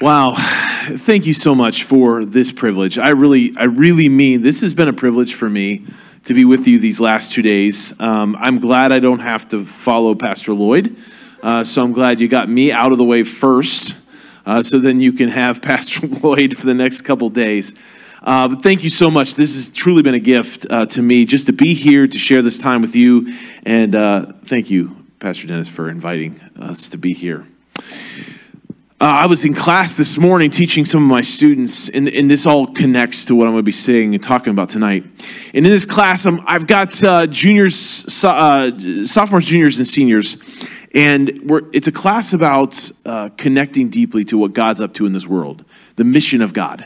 Wow. Thank you so much for this privilege. I really, I really mean this has been a privilege for me to be with you these last two days. Um, I'm glad I don't have to follow Pastor Lloyd. Uh, so I'm glad you got me out of the way first. Uh, so then you can have Pastor Lloyd for the next couple days. Uh, but thank you so much. This has truly been a gift uh, to me just to be here to share this time with you. And uh, thank you, Pastor Dennis, for inviting us to be here. Uh, I was in class this morning teaching some of my students, and, and, this all connects to what I'm going to be saying and talking about tonight. And in this class, i have got uh, juniors, so, uh, sophomores, juniors, and seniors, and it's a class about uh, connecting deeply to what God's up to in this world, the mission of God,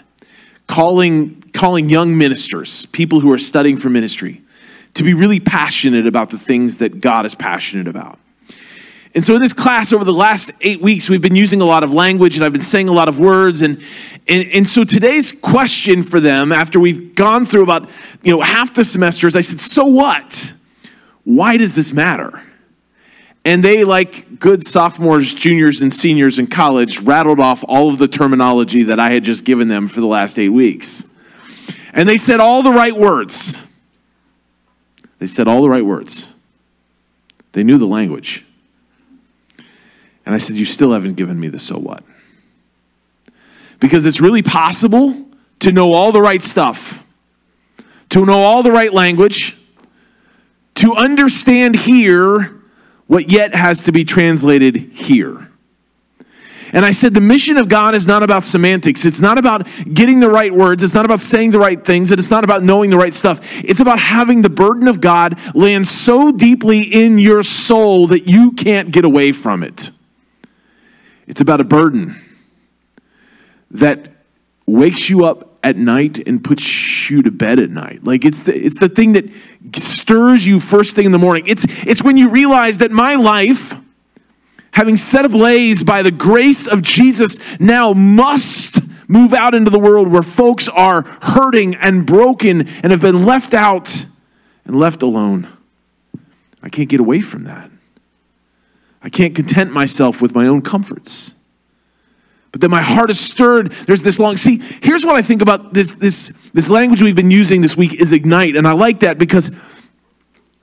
calling calling young ministers, people who are studying for ministry, to be really passionate about the things that God is passionate about. And so in this class over the last eight weeks, we've been using a lot of language and I've been saying a lot of words. And, and, and so today's question for them, after we've gone through about you know half the semester, is I said, so what? Why does this matter? And they, like good sophomores, juniors, and seniors in college, rattled off all of the terminology that I had just given them for the last eight weeks. And they said all the right words. They said all the right words. They knew the language. And I said, You still haven't given me the so what. Because it's really possible to know all the right stuff, to know all the right language, to understand here what yet has to be translated here. And I said, the mission of God is not about semantics. It's not about getting the right words. It's not about saying the right things. And it's not about knowing the right stuff. It's about having the burden of God land so deeply in your soul that you can't get away from it. It's about a burden that wakes you up at night and puts you to bed at night. Like it's the, it's the thing that stirs you first thing in the morning. It's, it's when you realize that my life, having set ablaze by the grace of Jesus, now must move out into the world where folks are hurting and broken and have been left out and left alone. I can't get away from that. I can't content myself with my own comforts. But then my heart is stirred. There's this long. See, here's what I think about this, this, this language we've been using this week is ignite. And I like that because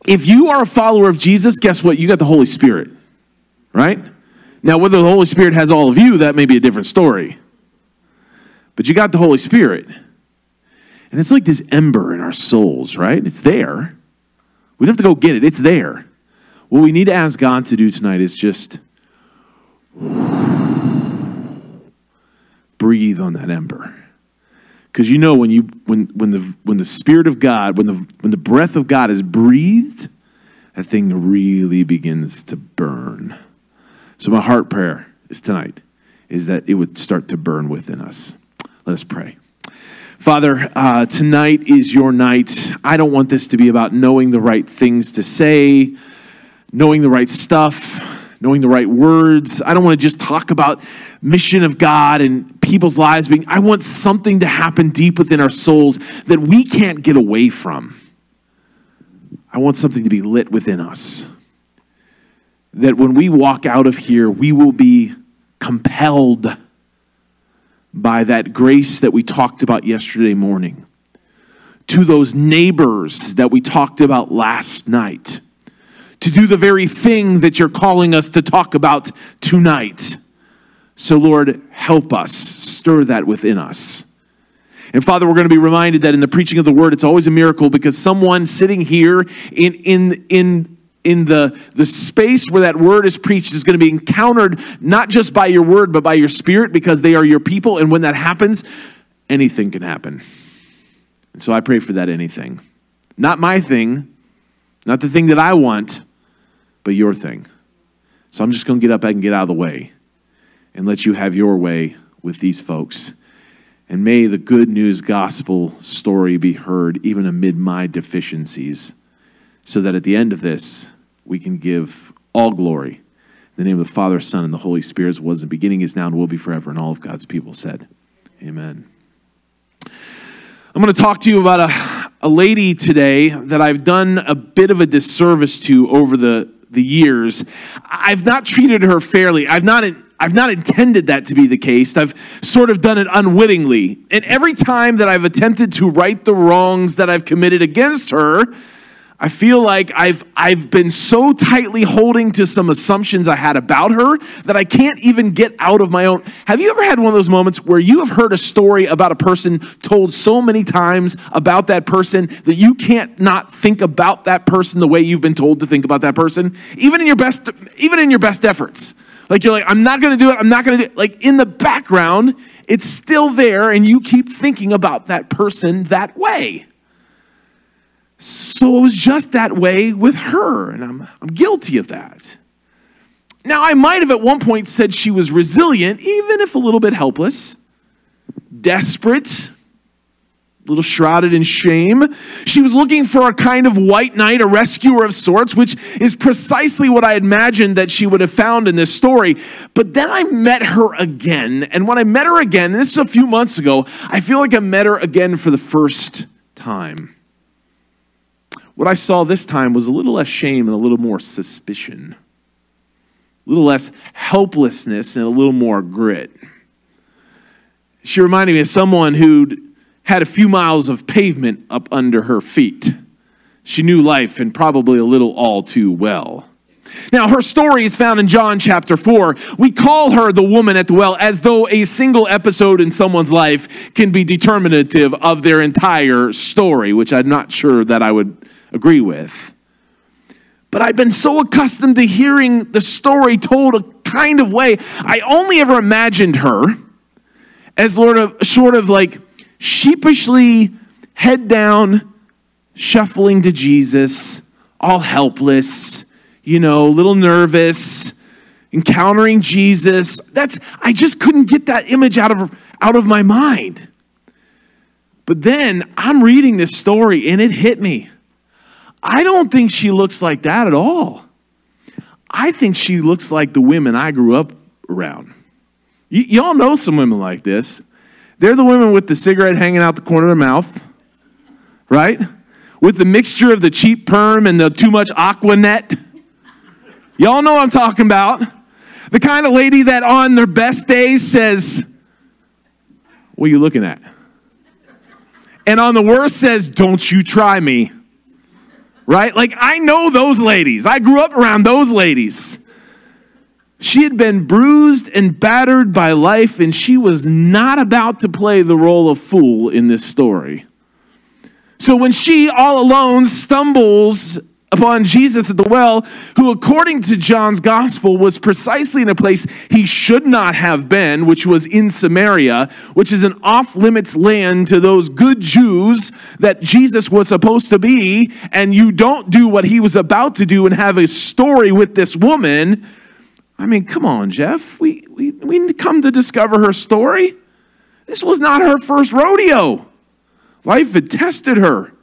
if you are a follower of Jesus, guess what? You got the Holy Spirit, right? Now, whether the Holy Spirit has all of you, that may be a different story. But you got the Holy Spirit. And it's like this ember in our souls, right? It's there. We don't have to go get it, it's there. What we need to ask God to do tonight is just breathe on that ember. Because you know when you when when the when the Spirit of God, when the when the breath of God is breathed, that thing really begins to burn. So my heart prayer is tonight is that it would start to burn within us. Let us pray. Father, uh, tonight is your night. I don't want this to be about knowing the right things to say, knowing the right stuff, knowing the right words. I don't want to just talk about mission of God and people's lives being I want something to happen deep within our souls that we can't get away from. I want something to be lit within us. That when we walk out of here, we will be compelled by that grace that we talked about yesterday morning to those neighbors that we talked about last night to do the very thing that you're calling us to talk about tonight. So, Lord, help us, stir that within us. And Father, we're going to be reminded that in the preaching of the word, it's always a miracle because someone sitting here in, in, in, in the, the space where that word is preached is going to be encountered not just by your word, but by your spirit because they are your people. And when that happens, anything can happen. And so I pray for that anything. Not my thing, not the thing that I want, but your thing. So I'm just going to get up and get out of the way and let you have your way with these folks. And may the good news gospel story be heard even amid my deficiencies, so that at the end of this, we can give all glory. In the name of the Father, Son, and the Holy Spirit, as was in the beginning, is now, and will be forever. And all of God's people said, Amen. I'm going to talk to you about a, a lady today that I've done a bit of a disservice to over the the years, I've not treated her fairly. I've not I've not intended that to be the case. I've sort of done it unwittingly. And every time that I've attempted to right the wrongs that I've committed against her, I feel like I've, I've been so tightly holding to some assumptions I had about her that I can't even get out of my own. Have you ever had one of those moments where you have heard a story about a person told so many times about that person that you can't not think about that person the way you've been told to think about that person? Even in your best, even in your best efforts. Like you're like, I'm not gonna do it, I'm not gonna do it. Like in the background, it's still there, and you keep thinking about that person that way. So it was just that way with her, and I'm, I'm guilty of that. Now, I might have at one point said she was resilient, even if a little bit helpless, desperate, a little shrouded in shame. She was looking for a kind of white knight, a rescuer of sorts, which is precisely what I imagined that she would have found in this story. But then I met her again, and when I met her again, this is a few months ago, I feel like I met her again for the first time. What I saw this time was a little less shame and a little more suspicion, a little less helplessness and a little more grit. She reminded me of someone who'd had a few miles of pavement up under her feet. She knew life and probably a little all too well. Now, her story is found in John chapter 4. We call her the woman at the well as though a single episode in someone's life can be determinative of their entire story, which I'm not sure that I would agree with. But I've been so accustomed to hearing the story told a kind of way, I only ever imagined her as Lord of sort of like sheepishly head down, shuffling to Jesus, all helpless, you know, a little nervous, encountering Jesus. That's I just couldn't get that image out of out of my mind. But then I'm reading this story and it hit me. I don't think she looks like that at all. I think she looks like the women I grew up around. Y- y'all know some women like this. They're the women with the cigarette hanging out the corner of their mouth, right? With the mixture of the cheap perm and the too much aqua net. Y'all know what I'm talking about. The kind of lady that on their best days says, What are you looking at? And on the worst says, Don't you try me right? Like, I know those ladies. I grew up around those ladies. She had been bruised and battered by life, and she was not about to play the role of fool in this story. So when she, all alone, stumbles upon Jesus at the well, who, according to John's gospel, was precisely in a place he should not have been, which was in Samaria, which is an off limits land to those good Jews that Jesus was supposed to be. And you don't do what he was about to do and have a story with this woman. I mean, come on, Jeff. We, we, we come to discover her story. This was not her first rodeo. Life had tested her.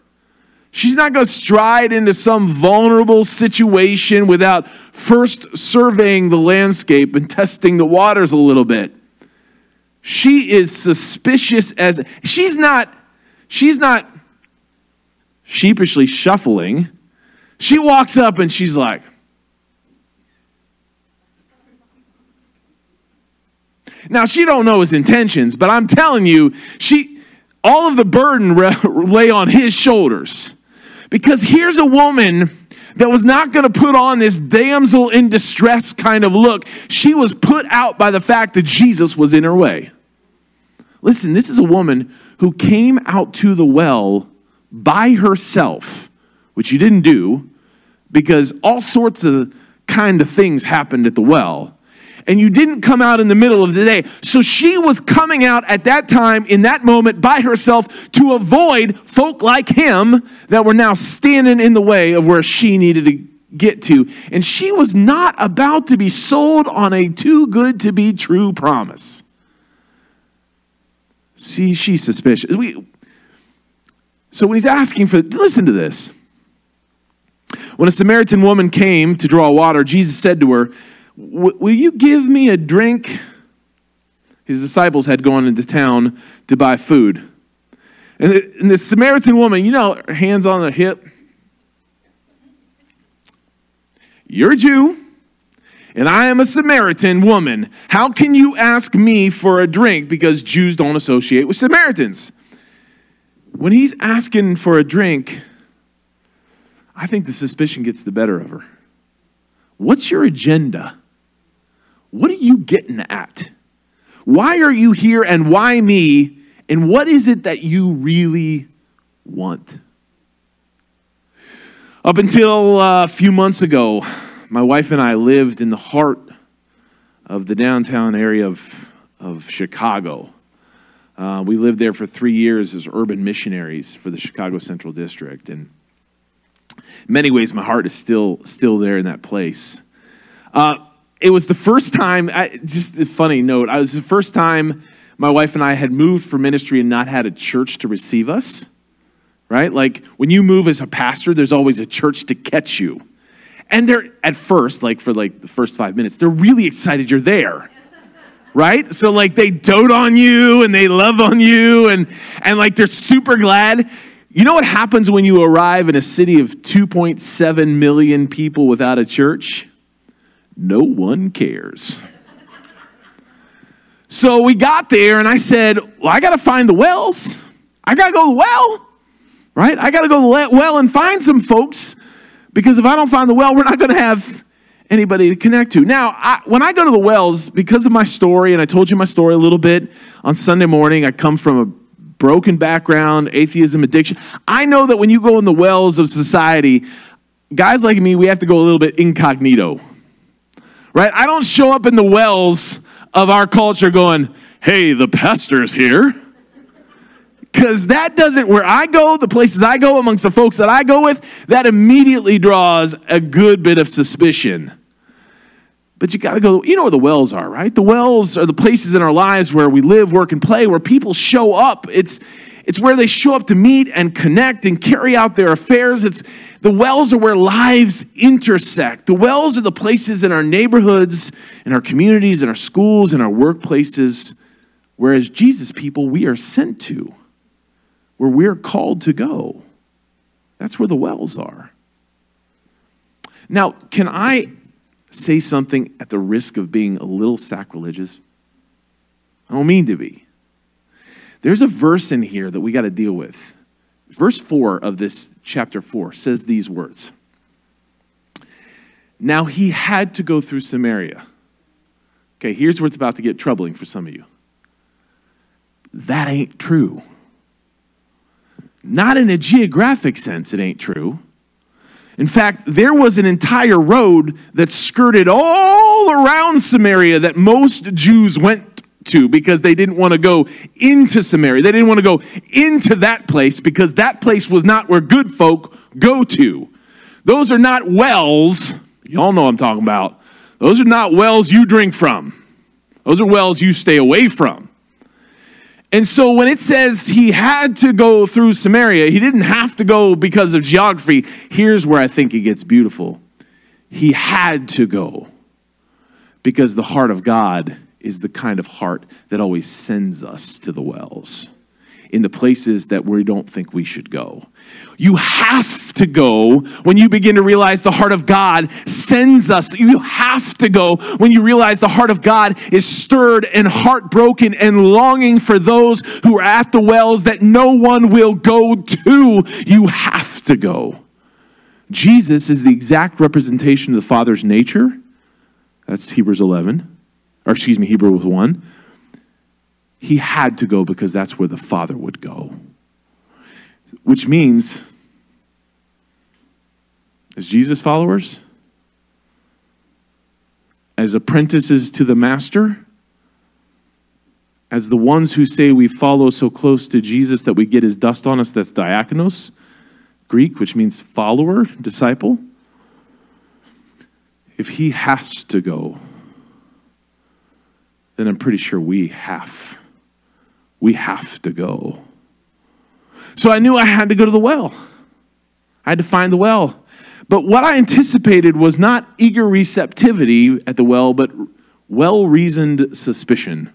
She's not going to stride into some vulnerable situation without first surveying the landscape and testing the waters a little bit. She is suspicious as she's not she's not sheepishly shuffling. She walks up and she's like Now she don't know his intentions, but I'm telling you, she all of the burden lay on his shoulders. Because here's a woman that was not going to put on this damsel in distress kind of look. She was put out by the fact that Jesus was in her way. Listen, this is a woman who came out to the well by herself, which she didn't do because all sorts of kind of things happened at the well and you didn't come out in the middle of the day. So she was coming out at that time, in that moment, by herself to avoid folk like him that were now standing in the way of where she needed to get to. And she was not about to be sold on a too good to be true promise. See, she's suspicious. We, so when he's asking for, listen to this. When a Samaritan woman came to draw water, Jesus said to her, Will you give me a drink? His disciples had gone into town to buy food. And the, and the Samaritan woman, you know, hands on her hip. You're a Jew. and I am a Samaritan woman. How can you ask me for a drink? Because Jews don't associate with Samaritans. When he's asking for a drink, I think the suspicion gets the better of her. What's your agenda? What are you getting at? Why are you here and why me? And what is it that you really want? Up until uh, a few months ago, my wife and I lived in the heart of the downtown area of, of Chicago. Uh, we lived there for three years as urban missionaries for the Chicago Central District. And in many ways, my heart is still, still there in that place. Uh, it was the first time, I, just a funny note, I was the first time my wife and I had moved for ministry and not had a church to receive us, right? Like when you move as a pastor, there's always a church to catch you. And they're, at first, like for like the first five minutes, they're really excited you're there right? So like they dote on you and they love on you and and like they're super glad. You know what happens when you arrive in a city of 2.7 million people without a church? No one cares. So we got there and I said, "Well, I got to find the wells. I got to go to the well." Right? I got to go to the well and find some folks because if I don't find the well, we're not going to have anybody to connect to. Now, I, when I go to the wells, because of my story, and I told you my story a little bit on Sunday morning, I come from a broken background, atheism, addiction. I know that when you go in the wells of society, guys like me, we have to go a little bit incognito. Right? I don't show up in the wells of our culture going, hey, the pastor's here. Because that doesn't, where I go, the places I go, amongst the folks that I go with, that immediately draws a good bit of suspicion. But you got to go, you know where the wells are, right? The wells are the places in our lives where we live, work, and play, where people show up. It's, it's where they show up to meet and connect and carry out their affairs. It's, the wells are where lives intersect. The wells are the places in our neighborhoods, in our communities, in our schools, in our workplaces, whereas Jesus people, we are sent to, where we're called to go. That's where the wells are. Now, can I say something at the risk of being a little sacrilegious? I don't mean to be. There's a verse in here that we got to deal with. Verse 4 of this chapter 4 says these words Now he had to go through Samaria. Okay, here's where it's about to get troubling for some of you. That ain't true. Not in a geographic sense, it ain't true. In fact, there was an entire road that skirted all around Samaria that most Jews went to because they didn't want to go into Samaria. They didn't want to go into that place because that place was not where good folk go to. Those are not wells. Y'all know I'm talking about. Those are not wells you drink from. Those are wells you stay away from. And so when it says he had to go through Samaria, he didn't have to go because of geography. Here's where I think it gets beautiful. He had to go because the heart of God is the kind of heart that always sends us to the wells in the places that we don't think we should go. You have to go when you begin to realize the heart of God sends us. You have to go when you realize the heart of God is stirred and heartbroken and longing for those who are at the wells that no one will go to. You have to go. Jesus is the exact representation of the Father's nature. That's Hebrews 11 or excuse me, Hebrews 1, he had to go because that's where the Father would go. Which means, as Jesus followers, as apprentices to the Master, as the ones who say we follow so close to Jesus that we get his dust on us, that's diakonos, Greek, which means follower, disciple. If he has to go, then I'm pretty sure we have. We have to go. So I knew I had to go to the well. I had to find the well. But what I anticipated was not eager receptivity at the well, but well reasoned suspicion.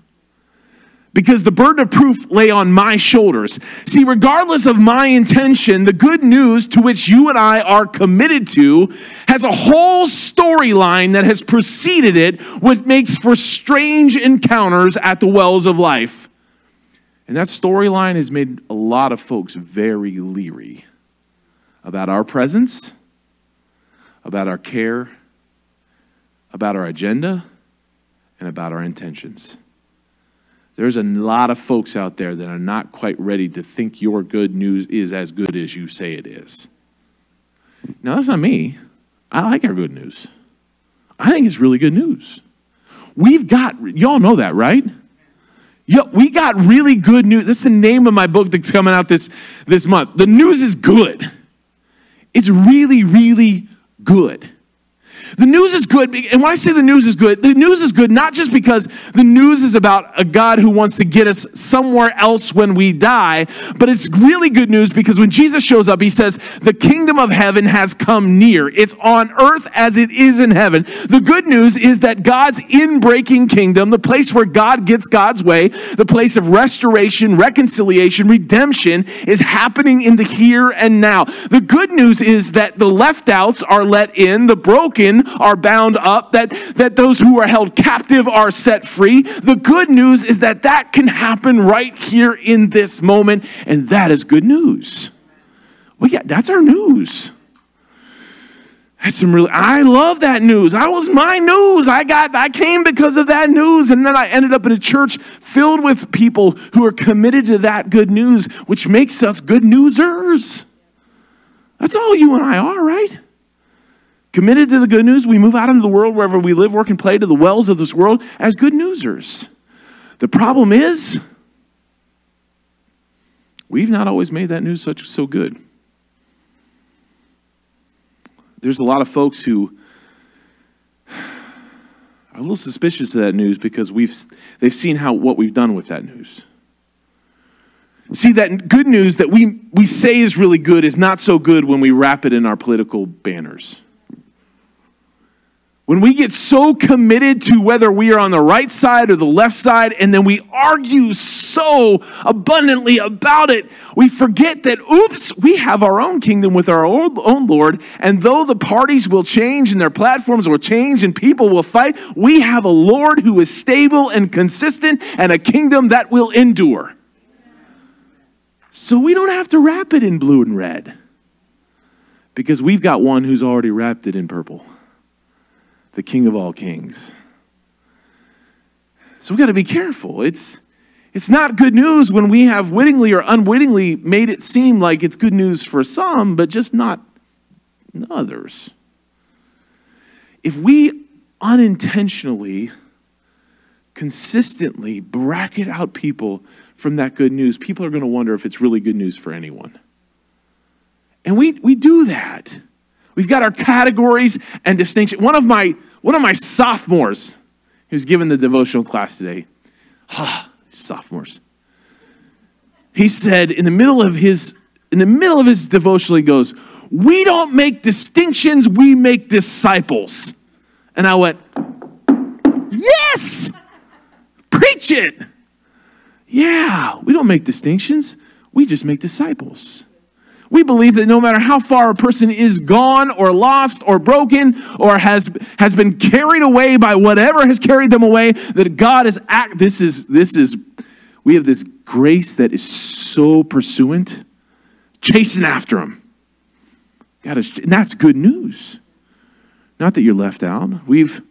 Because the burden of proof lay on my shoulders. See, regardless of my intention, the good news to which you and I are committed to has a whole storyline that has preceded it, which makes for strange encounters at the wells of life. And that storyline has made a lot of folks very leery about our presence, about our care, about our agenda, and about our intentions. There's a lot of folks out there that are not quite ready to think your good news is as good as you say it is. Now, that's not me. I like our good news. I think it's really good news. We've got, y'all know that, right? Yo, we got really good news. This is the name of my book that's coming out this, this month. The news is good. It's really, really good. The news is good, and when I say the news is good, the news is good not just because the news is about a God who wants to get us somewhere else when we die, but it's really good news because when Jesus shows up, he says, The kingdom of heaven has come near. It's on earth as it is in heaven. The good news is that God's inbreaking kingdom, the place where God gets God's way, the place of restoration, reconciliation, redemption, is happening in the here and now. The good news is that the left outs are let in, the broken are bound up, that, that those who are held captive are set free. The good news is that that can happen right here in this moment, and that is good news. Well, yeah, that's our news. That's some really, I love that news. I was my news. I got, I came because of that news. And then I ended up in a church filled with people who are committed to that good news, which makes us good newsers. That's all you and I are, right? Committed to the good news, we move out into the world wherever we live, work, and play to the wells of this world as good newsers. The problem is, we've not always made that news such so good. There's a lot of folks who are a little suspicious of that news because we've they've seen how what we've done with that news. See, that good news that we, we say is really good is not so good when we wrap it in our political banners. When we get so committed to whether we are on the right side or the left side, and then we argue so abundantly about it, we forget that, oops, we have our own kingdom with our own Lord. And though the parties will change and their platforms will change and people will fight, we have a Lord who is stable and consistent and a kingdom that will endure. So we don't have to wrap it in blue and red because we've got one who's already wrapped it in purple the King of all kings. So we've got to be careful. It's, it's not good news when we have wittingly or unwittingly made it seem like it's good news for some, but just not others. If we unintentionally, consistently bracket out people from that good news, people are going to wonder if it's really good news for anyone. And we, we do that. We've got our categories and distinction. One of my one of my sophomores who's given the devotional class today. Ah, sophomores. He said in the middle of his in the middle of his devotional, he goes, We don't make distinctions, we make disciples. And I went, Yes! Preach it! Yeah, we don't make distinctions, we just make disciples. We believe that no matter how far a person is gone or lost or broken or has, has been carried away by whatever has carried them away, that God is act. This is, this is, we have this grace that is so pursuant, chasing after him. God is, and that's good news. Not that you're left out. We've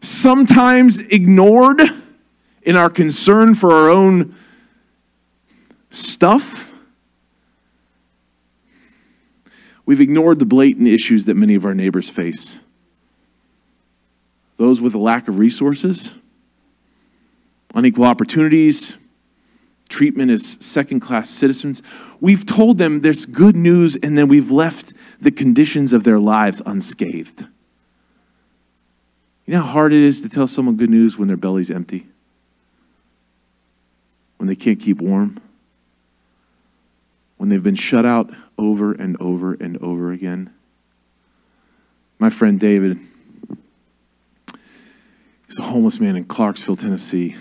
sometimes ignored in our concern for our own stuff We've ignored the blatant issues that many of our neighbors face. Those with a lack of resources, unequal opportunities, treatment as second class citizens. We've told them there's good news, and then we've left the conditions of their lives unscathed. You know how hard it is to tell someone good news when their belly's empty? When they can't keep warm? When they've been shut out over and over and over again. My friend David, he's a homeless man in Clarksville, Tennessee.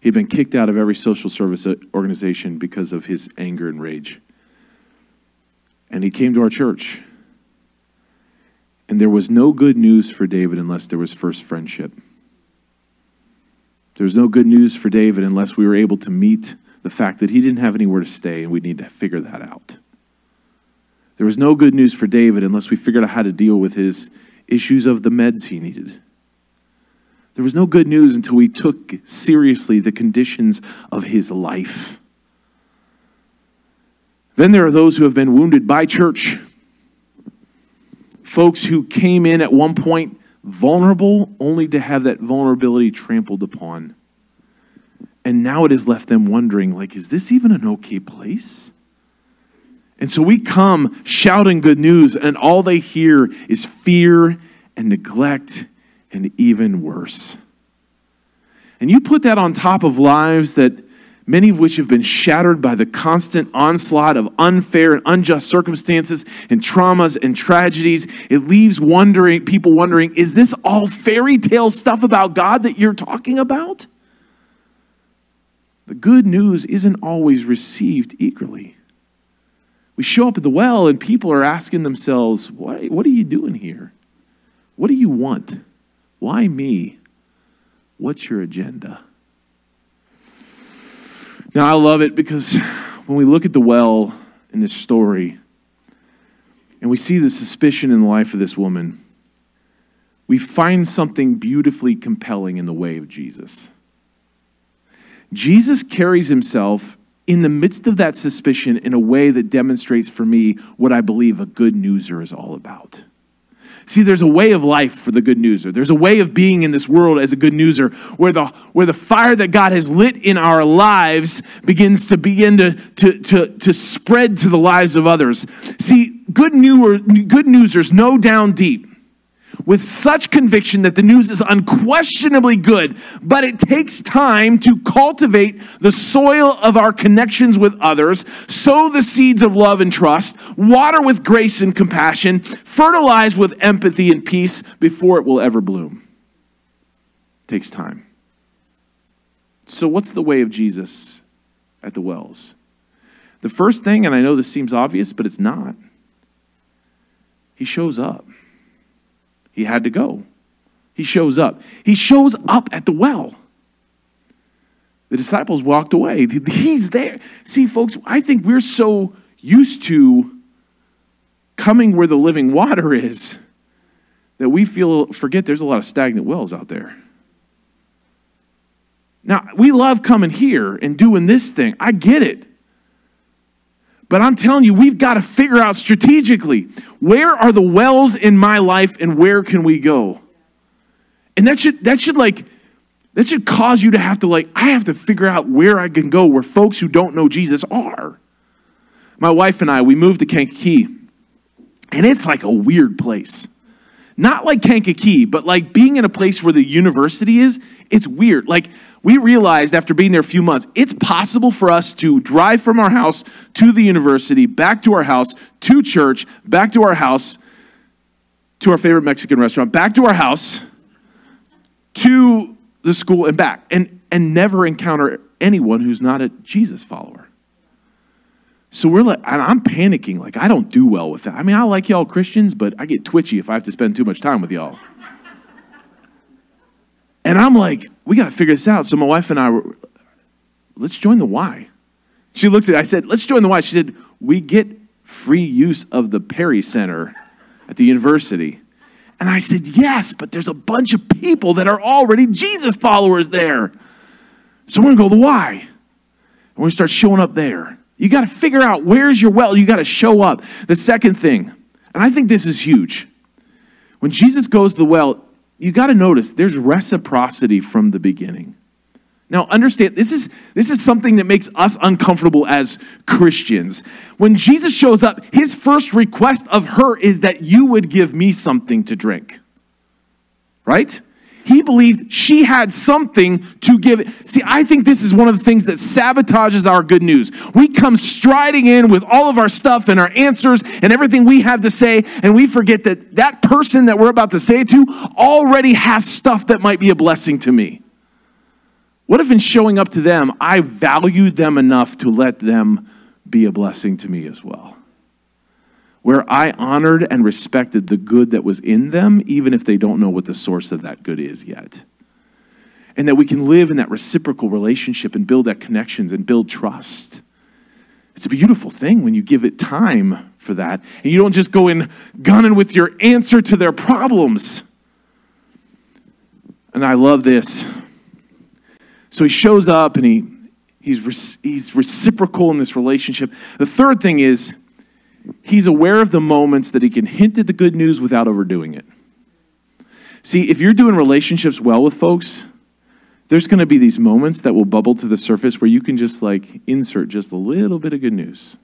He'd been kicked out of every social service organization because of his anger and rage. And he came to our church. And there was no good news for David unless there was first friendship. There was no good news for David unless we were able to meet the fact that he didn't have anywhere to stay and we need to figure that out. There was no good news for David unless we figured out how to deal with his issues of the meds he needed. There was no good news until we took seriously the conditions of his life. Then there are those who have been wounded by church. Folks who came in at one point vulnerable only to have that vulnerability trampled upon. And now it has left them wondering like is this even an okay place? And so we come shouting good news and all they hear is fear and neglect and even worse. And you put that on top of lives that many of which have been shattered by the constant onslaught of unfair and unjust circumstances and traumas and tragedies. It leaves wondering people wondering, is this all fairy tale stuff about God that you're talking about? The good news isn't always received eagerly. We show up at the well and people are asking themselves, what, what are you doing here? What do you want? Why me? What's your agenda? Now, I love it because when we look at the well in this story and we see the suspicion in the life of this woman, we find something beautifully compelling in the way of Jesus. Jesus carries himself in the midst of that suspicion in a way that demonstrates for me what I believe a good newser is all about. See, there's a way of life for the good newser. There's a way of being in this world as a good newser where the, where the fire that God has lit in our lives begins to begin to, to, to, to spread to the lives of others. See, good, newer, good newsers know down deep with such conviction that the news is unquestionably good, but it takes time to cultivate the soil of our connections with others, sow the seeds of love and trust, water with grace and compassion, fertilize with empathy and peace before it will ever bloom. It takes time. So, what's the way of Jesus at the wells? The first thing, and I know this seems obvious, but it's not, he shows up. He had to go. He shows up. He shows up at the well. The disciples walked away. He's there. See, folks, I think we're so used to coming where the living water is that we feel forget there's a lot of stagnant wells out there. Now, we love coming here and doing this thing. I get it. But I'm telling you, we've got to figure out strategically where are the wells in my life and where can we go? And that should that should like that should cause you to have to like I have to figure out where I can go where folks who don't know Jesus are. My wife and I we moved to Kankakee. And it's like a weird place. Not like Kankakee, but like being in a place where the university is, it's weird. Like we realized after being there a few months, it's possible for us to drive from our house to the university, back to our house, to church, back to our house, to our favorite Mexican restaurant, back to our house, to the school and back, and, and never encounter anyone who's not a Jesus follower. So we're like, I'm panicking. Like, I don't do well with that. I mean, I like y'all Christians, but I get twitchy if I have to spend too much time with y'all. And I'm like, we got to figure this out. So my wife and I were, let's join the Y. She looks at it. I said, let's join the Y. She said, we get free use of the Perry Center at the university. And I said, yes, but there's a bunch of people that are already Jesus followers there. So we're going to go to the Y. And we're going to start showing up there. You got to figure out where's your well. You got to show up. The second thing, and I think this is huge. When Jesus goes to the well, you got to notice there's reciprocity from the beginning. Now, understand, this is, this is something that makes us uncomfortable as Christians. When Jesus shows up, his first request of her is that you would give me something to drink. Right? He believed she had something to give. See, I think this is one of the things that sabotages our good news. We come striding in with all of our stuff and our answers and everything we have to say, and we forget that that person that we're about to say to already has stuff that might be a blessing to me. What if in showing up to them, I valued them enough to let them be a blessing to me as well? Where I honored and respected the good that was in them, even if they don't know what the source of that good is yet. And that we can live in that reciprocal relationship and build that connections and build trust. It's a beautiful thing when you give it time for that. And you don't just go in gunning with your answer to their problems. And I love this. So he shows up and he, he's, he's reciprocal in this relationship. The third thing is he's aware of the moments that he can hint at the good news without overdoing it. See, if you're doing relationships well with folks, there's going to be these moments that will bubble to the surface where you can just like insert just a little bit of good news.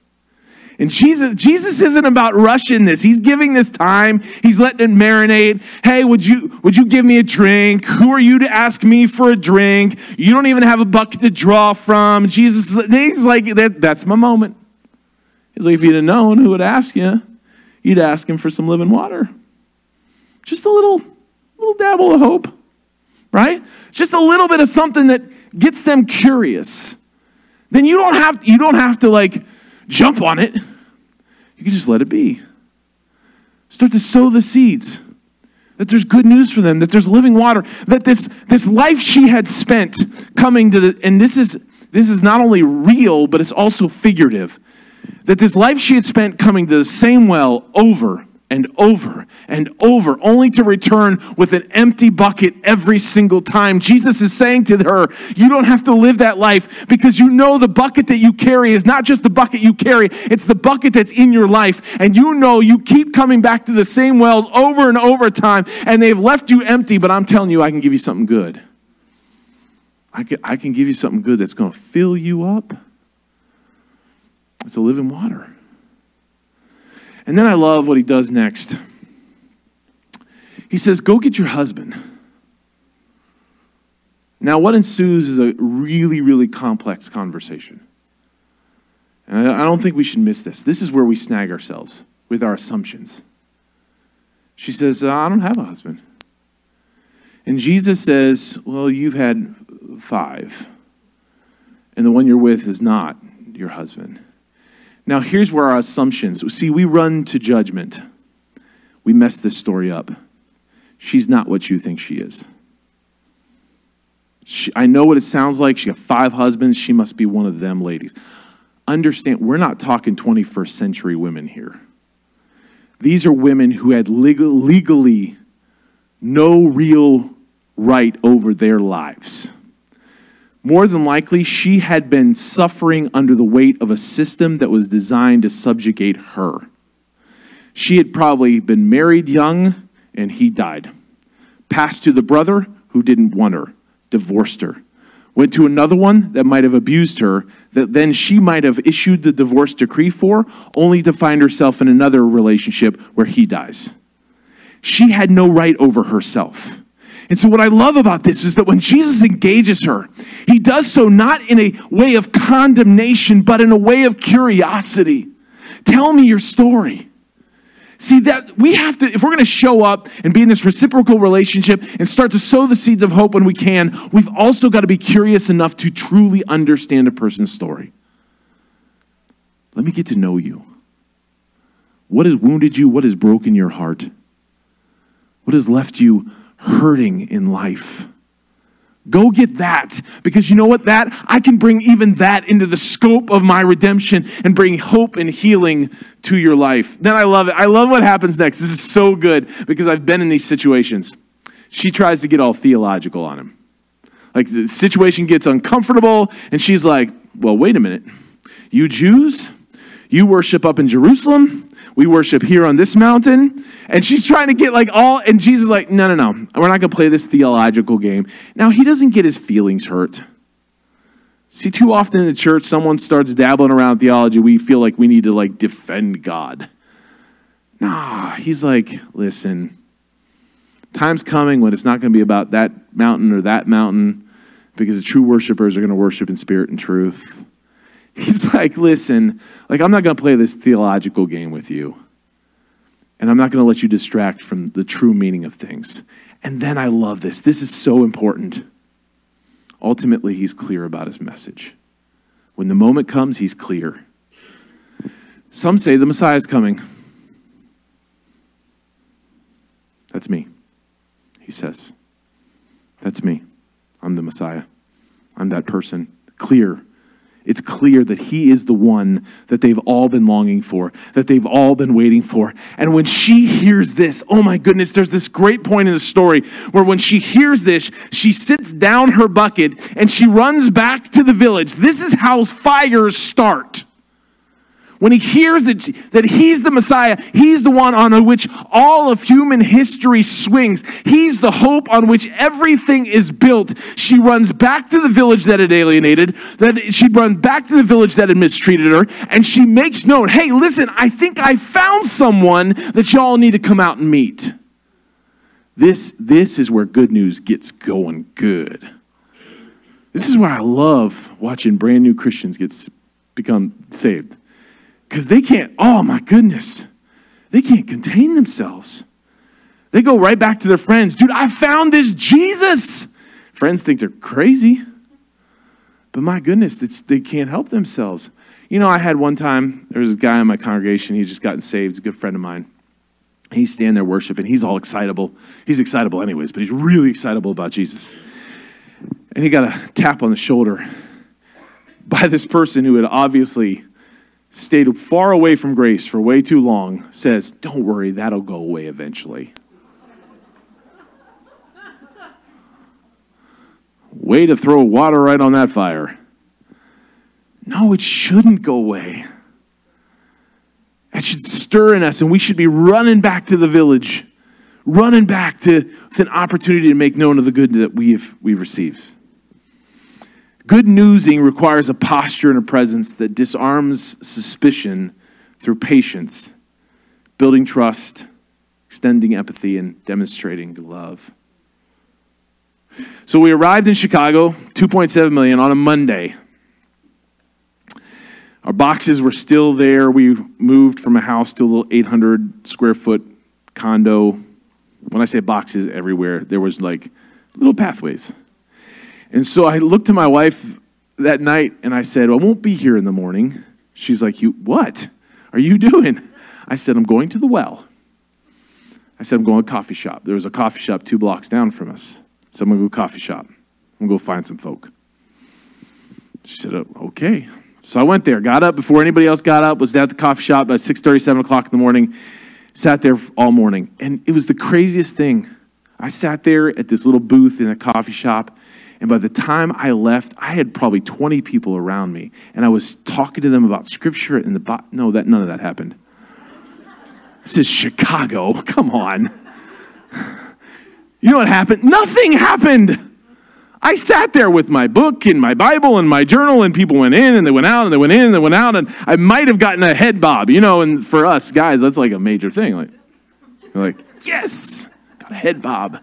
And Jesus, Jesus isn't about rushing this. He's giving this time. He's letting it marinate. Hey, would you would you give me a drink? Who are you to ask me for a drink? You don't even have a bucket to draw from. Jesus, he's like that, that's my moment. He's like, if you'd have known who would ask you, you'd ask him for some living water. Just a little, little dabble of hope right? Just a little bit of something that gets them curious. Then you don't have you don't have to like jump on it. You can just let it be. Start to sow the seeds. That there's good news for them, that there's living water, that this this life she had spent coming to the and this is this is not only real, but it's also figurative. That this life she had spent coming to the same well over and over and over, only to return with an empty bucket every single time. Jesus is saying to her, You don't have to live that life because you know the bucket that you carry is not just the bucket you carry, it's the bucket that's in your life. And you know you keep coming back to the same wells over and over time, and they've left you empty, but I'm telling you, I can give you something good. I can, I can give you something good that's going to fill you up. It's a living water. And then I love what he does next. He says, Go get your husband. Now, what ensues is a really, really complex conversation. And I don't think we should miss this. This is where we snag ourselves with our assumptions. She says, uh, I don't have a husband. And Jesus says, Well, you've had five, and the one you're with is not your husband. Now, here's where our assumptions see, we run to judgment. We mess this story up. She's not what you think she is. She, I know what it sounds like. She got five husbands. She must be one of them ladies. Understand, we're not talking 21st century women here. These are women who had legal, legally no real right over their lives. More than likely, she had been suffering under the weight of a system that was designed to subjugate her. She had probably been married young and he died. Passed to the brother who didn't want her, divorced her. Went to another one that might have abused her, that then she might have issued the divorce decree for, only to find herself in another relationship where he dies. She had no right over herself. And so, what I love about this is that when Jesus engages her, he does so not in a way of condemnation, but in a way of curiosity. Tell me your story. See, that we have to, if we're going to show up and be in this reciprocal relationship and start to sow the seeds of hope when we can, we've also got to be curious enough to truly understand a person's story. Let me get to know you. What has wounded you? What has broken your heart? What has left you hurting in life. Go get that because you know what? That I can bring even that into the scope of my redemption and bring hope and healing to your life. Then I love it. I love what happens next. This is so good because I've been in these situations. She tries to get all theological on him. Like the situation gets uncomfortable, and she's like, Well, wait a minute. You Jews, you worship up in Jerusalem, we worship here on this mountain. And she's trying to get like all, and Jesus like, no, no, no, we're not going to play this theological game. Now, he doesn't get his feelings hurt. See, too often in the church, someone starts dabbling around theology, we feel like we need to like defend God. Nah, he's like, listen, time's coming when it's not going to be about that mountain or that mountain because the true worshipers are going to worship in spirit and truth. He's like, listen, like I'm not going to play this theological game with you. And I'm not going to let you distract from the true meaning of things. And then I love this. This is so important. ultimately he's clear about his message. When the moment comes, he's clear. Some say the Messiah is coming. That's me, he says. That's me. I'm the Messiah. I'm that person. Clear. It's clear that he is the one that they've all been longing for, that they've all been waiting for. And when she hears this, oh my goodness, there's this great point in the story where when she hears this, she sits down her bucket and she runs back to the village. This is how fires start. When he hears that, that he's the Messiah, he's the one on which all of human history swings. He's the hope on which everything is built. She runs back to the village that had alienated, that she'd run back to the village that had mistreated her, and she makes known, hey, listen, I think I found someone that y'all need to come out and meet. This, this is where good news gets going good. This is where I love watching brand new Christians get become saved because they can't, oh my goodness, they can't contain themselves. They go right back to their friends. Dude, I found this Jesus. Friends think they're crazy. But my goodness, they can't help themselves. You know, I had one time, there was a guy in my congregation, he just gotten saved, a good friend of mine. He's standing there worshiping. He's all excitable. He's excitable anyways, but he's really excitable about Jesus. And he got a tap on the shoulder by this person who had obviously stayed far away from grace for way too long says, Don't worry, that'll go away eventually. Way to throw water right on that fire. No, it shouldn't go away. It should stir in us, and we should be running back to the village, running back to with an opportunity to make known of the good that we've, we've received. Good newsing requires a posture and a presence that disarms suspicion through patience, building trust, extending empathy, and demonstrating love. So we arrived in Chicago, 2.7 million on a Monday. Our boxes were still there. We moved from a house to a little 800 square foot condo. When I say boxes everywhere, there was like little pathways. And so I looked to my wife that night and I said, well, I won't be here in the morning. She's like, You what are you doing? I said, I'm going to the well. I said, I'm going to a coffee shop. There was a coffee shop two blocks down from us. So I'm going to go coffee shop. I'm going to go find some folk. She said, oh, okay. So I went there, got up before anybody else got up, was at the coffee shop by 6.30, 7 o'clock in the morning, sat there all morning. And it was the craziest thing. I sat there at this little booth in a coffee shop, and by the time I left, I had probably 20 people around me. And I was talking to them about scripture and the Bible. No, that, none of that happened. This is Chicago. Come on. You know what happened? Nothing happened. I sat there with my book and my Bible and my journal, and people went in and they went out and they went in and they went out, and I might have gotten a head bob, you know. And for us guys, that's like a major thing. Like, like yes, got a head bob.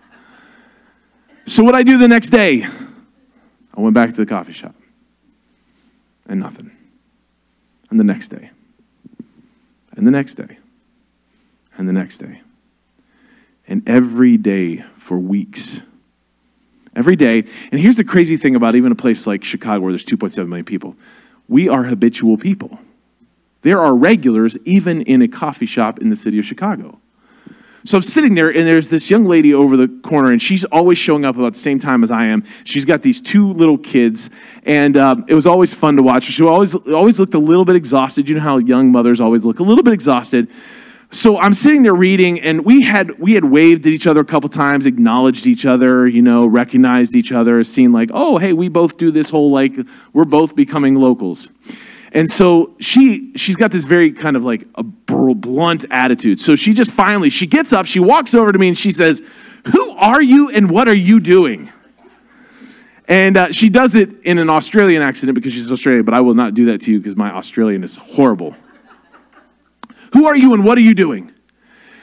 So what I do the next day? I went back to the coffee shop and nothing. And the next day, and the next day, and the next day. And every day for weeks. Every day. And here's the crazy thing about even a place like Chicago where there's 2.7 million people we are habitual people. There are regulars even in a coffee shop in the city of Chicago. So I'm sitting there, and there's this young lady over the corner, and she's always showing up about the same time as I am. She's got these two little kids, and um, it was always fun to watch. She always always looked a little bit exhausted. You know how young mothers always look a little bit exhausted. So I'm sitting there reading, and we had we had waved at each other a couple times, acknowledged each other, you know, recognized each other, seen like, oh, hey, we both do this whole like we're both becoming locals. And so she she's got this very kind of like a blunt attitude. So she just finally she gets up, she walks over to me and she says, "Who are you and what are you doing?" And uh, she does it in an Australian accent because she's Australian, but I will not do that to you because my Australian is horrible. Who are you and what are you doing?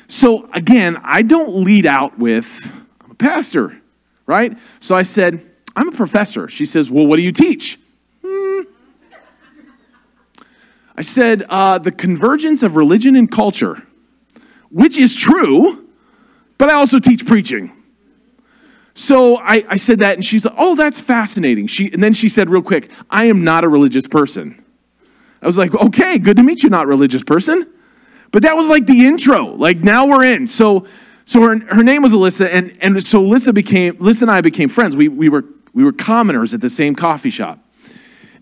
So again, I don't lead out with, I'm a pastor, right? So I said, I'm a professor. She says, Well, what do you teach? I said, uh, the convergence of religion and culture, which is true, but I also teach preaching. So I, I said that, and she's like, "Oh, that's fascinating." She and then she said real quick, "I am not a religious person." I was like, "Okay, good to meet you, not religious person." But that was like the intro. Like now we're in. So so her, her name was Alyssa, and, and so Alyssa became Alyssa and I became friends. We, we were we were commoners at the same coffee shop.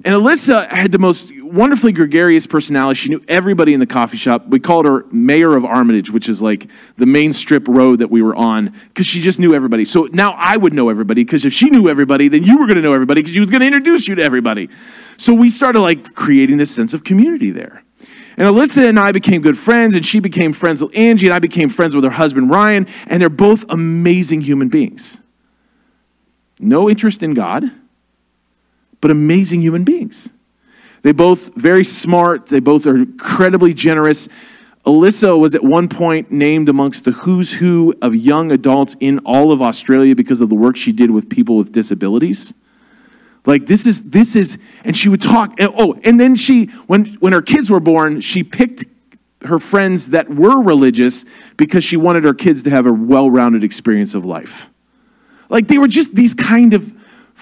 And Alyssa had the most wonderfully gregarious personality. She knew everybody in the coffee shop. We called her Mayor of Armitage, which is like the main strip road that we were on, because she just knew everybody. So now I would know everybody, because if she knew everybody, then you were going to know everybody, because she was going to introduce you to everybody. So we started like creating this sense of community there. And Alyssa and I became good friends, and she became friends with Angie, and I became friends with her husband Ryan, and they're both amazing human beings. No interest in God, but amazing human beings. They both very smart, they both are incredibly generous. Alyssa was at one point named amongst the who's who of young adults in all of Australia because of the work she did with people with disabilities. Like this is this is, and she would talk. And, oh, and then she, when when her kids were born, she picked her friends that were religious because she wanted her kids to have a well-rounded experience of life. Like they were just these kind of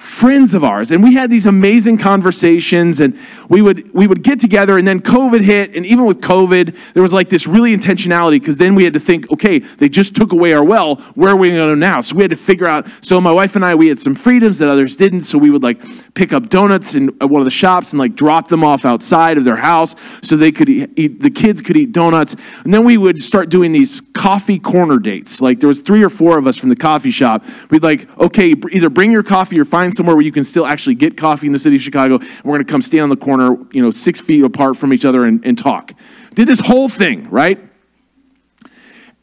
friends of ours. And we had these amazing conversations and we would we would get together and then covid hit and even with covid there was like this really intentionality because then we had to think okay they just took away our well where are we going to go now? So we had to figure out so my wife and i we had some freedoms that others didn't so we would like pick up donuts in one of the shops and like drop them off outside of their house so they could eat, eat the kids could eat donuts. And then we would start doing these coffee corner dates. Like there was three or four of us from the coffee shop. We'd like okay either bring your coffee or find find somewhere where you can still actually get coffee in the city of Chicago. And we're going to come stand on the corner, you know, six feet apart from each other and, and talk. Did this whole thing, right?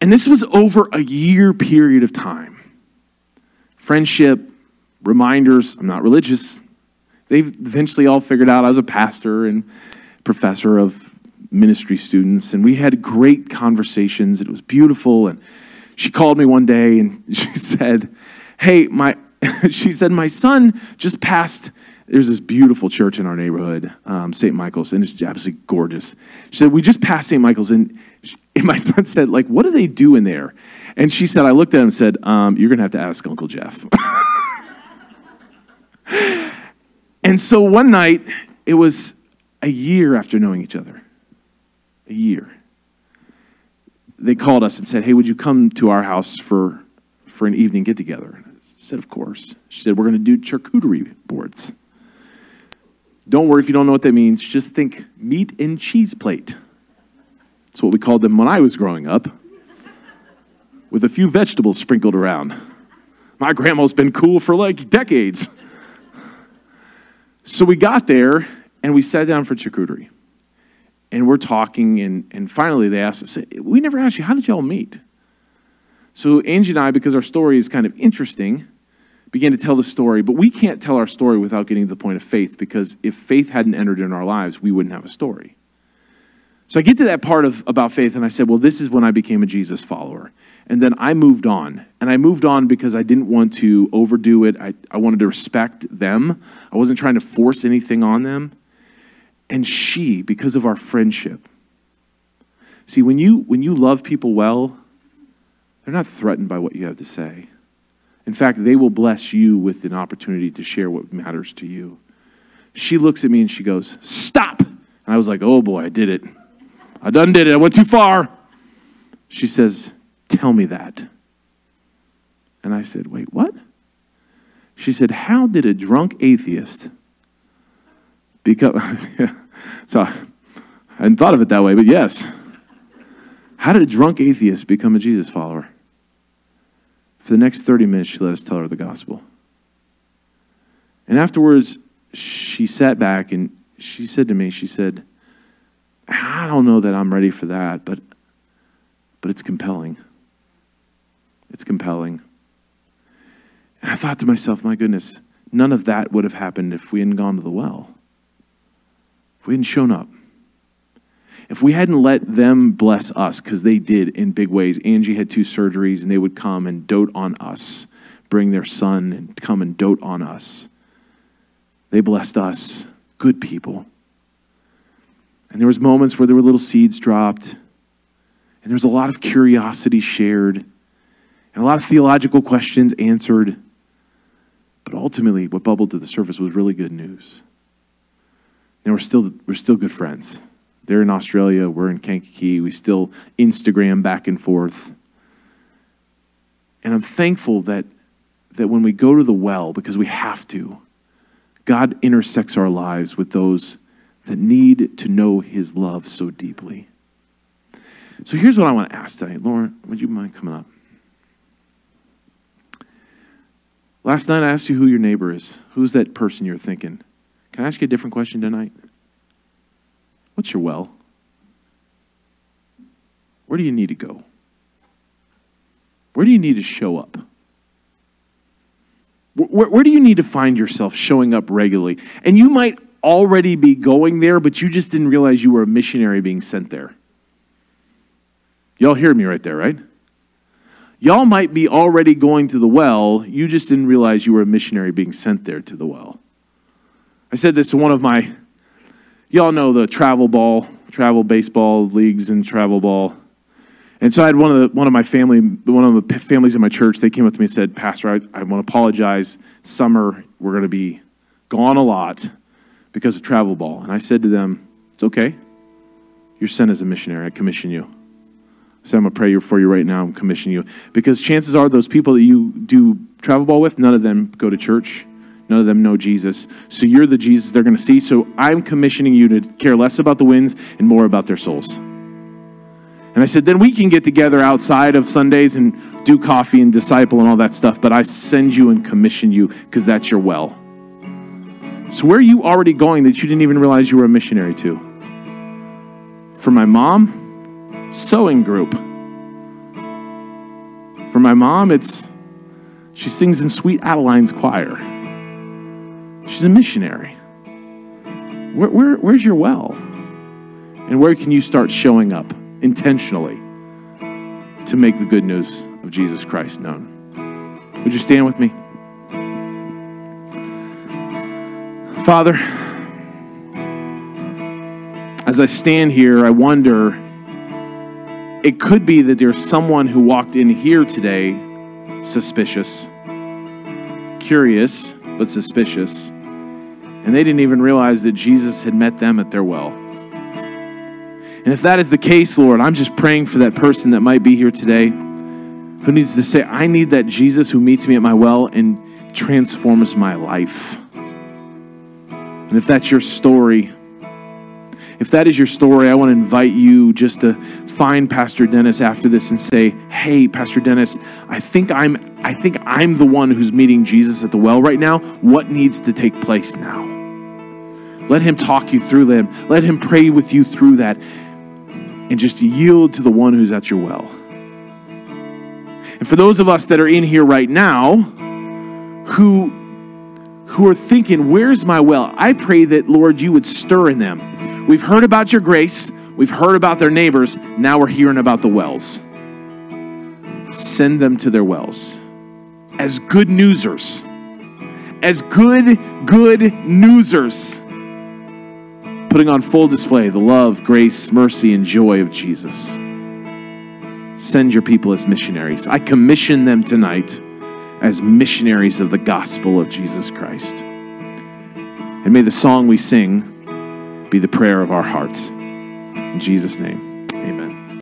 And this was over a year period of time. Friendship, reminders, I'm not religious. They've eventually all figured out I was a pastor and professor of ministry students, and we had great conversations. It was beautiful. And she called me one day and she said, Hey, my she said, My son just passed. There's this beautiful church in our neighborhood, um, St. Michael's, and it's absolutely gorgeous. She said, We just passed St. Michael's, and, she, and, my son said, like, what do they do in there? And she said, I looked at him and said, um, You're going to have to ask Uncle Jeff. and so one night, it was a year after knowing each other. A year. They called us and said, Hey, would you come to our house for, for an evening get together? Said, Of course. She said, We're going to do charcuterie boards. Don't worry if you don't know what that means. Just think meat and cheese plate. That's what we called them when I was growing up, with a few vegetables sprinkled around. My grandma's been cool for like decades. So we got there and we sat down for charcuterie. And we're talking, and, and finally they asked us, We never asked you, how did y'all meet? So Angie and I, because our story is kind of interesting, began to tell the story, but we can't tell our story without getting to the point of faith because if faith hadn't entered in our lives, we wouldn't have a story. So I get to that part of about faith and I said, well, this is when I became a Jesus follower. And then I moved on. And I moved on because I didn't want to overdo it. I, I wanted to respect them. I wasn't trying to force anything on them. And she, because of our friendship, see, when you when you love people well, they're not threatened by what you have to say. In fact, they will bless you with an opportunity to share what matters to you. She looks at me and she goes, Stop. And I was like, Oh boy, I did it. I done did it. I went too far. She says, Tell me that. And I said, Wait, what? She said, How did a drunk atheist become. so I hadn't thought of it that way, but yes. How did a drunk atheist become a Jesus follower? For the next 30 minutes, she let us tell her the gospel. And afterwards, she sat back and she said to me, she said, I don't know that I'm ready for that, but, but it's compelling. It's compelling. And I thought to myself, my goodness, none of that would have happened if we hadn't gone to the well. If we hadn't shown up if we hadn't let them bless us, because they did in big ways, Angie had two surgeries and they would come and dote on us, bring their son and come and dote on us. They blessed us, good people. And there was moments where there were little seeds dropped, and there was a lot of curiosity shared, and a lot of theological questions answered. But ultimately, what bubbled to the surface was really good news. And we're still, we're still good friends. They're in Australia, we're in Kankakee, we still Instagram back and forth. And I'm thankful that, that when we go to the well, because we have to, God intersects our lives with those that need to know his love so deeply. So here's what I want to ask today. Lauren, would you mind coming up? Last night I asked you who your neighbor is. Who's that person you're thinking? Can I ask you a different question tonight? What's your well? Where do you need to go? Where do you need to show up? Where, where, do you need to find yourself showing up regularly? And you might already be going there, but you just didn't realize you were a missionary being sent there. Y'all hear me right there, right? Y'all might be already going to the well, you just didn't realize you were a missionary being sent there to the well. I said this to one of my, y'all know the travel ball, travel baseball leagues and travel ball. And so I had one of the one of my family, one of the families in my church. They came up to me and said, "Pastor, I, I want to apologize. Summer, we're going to be gone a lot because of travel ball." And I said to them, "It's okay. You're sent as a missionary. I commission you." Said, "I'm going to pray for you right now commission you because chances are those people that you do travel ball with, none of them go to church." None of them know Jesus. So you're the Jesus they're going to see. So I'm commissioning you to care less about the wins and more about their souls. And I said, then we can get together outside of Sundays and do coffee and disciple and all that stuff, but I send you and commission you because that's your well. So where are you already going that you didn't even realize you were a missionary to? For my mom, sewing group. For my mom, it's she sings in Sweet Adeline's choir. She's a missionary. Where, where, where's your well? And where can you start showing up? intentionally to make the good news of Jesus Christ known. Would you stand with me? Father, as I stand here, I wonder it could be that there's someone who walked in here today suspicious, curious, but suspicious, and they didn't even realize that Jesus had met them at their well. And if that is the case, Lord, I'm just praying for that person that might be here today who needs to say, I need that Jesus who meets me at my well and transforms my life. And if that's your story, if that is your story, I want to invite you just to find Pastor Dennis after this and say, "Hey, Pastor Dennis, I think I'm I think I'm the one who's meeting Jesus at the well right now. What needs to take place now?" Let him talk you through them. Let him pray with you through that and just yield to the one who's at your well. And for those of us that are in here right now who who are thinking, "Where's my well?" I pray that Lord you would stir in them. We've heard about your grace, we've heard about their neighbors, now we're hearing about the wells. Send them to their wells as good newsers. As good good newsers putting on full display the love, grace, mercy, and joy of Jesus. Send your people as missionaries. I commission them tonight as missionaries of the gospel of Jesus Christ. And may the song we sing be the prayer of our hearts. In Jesus' name.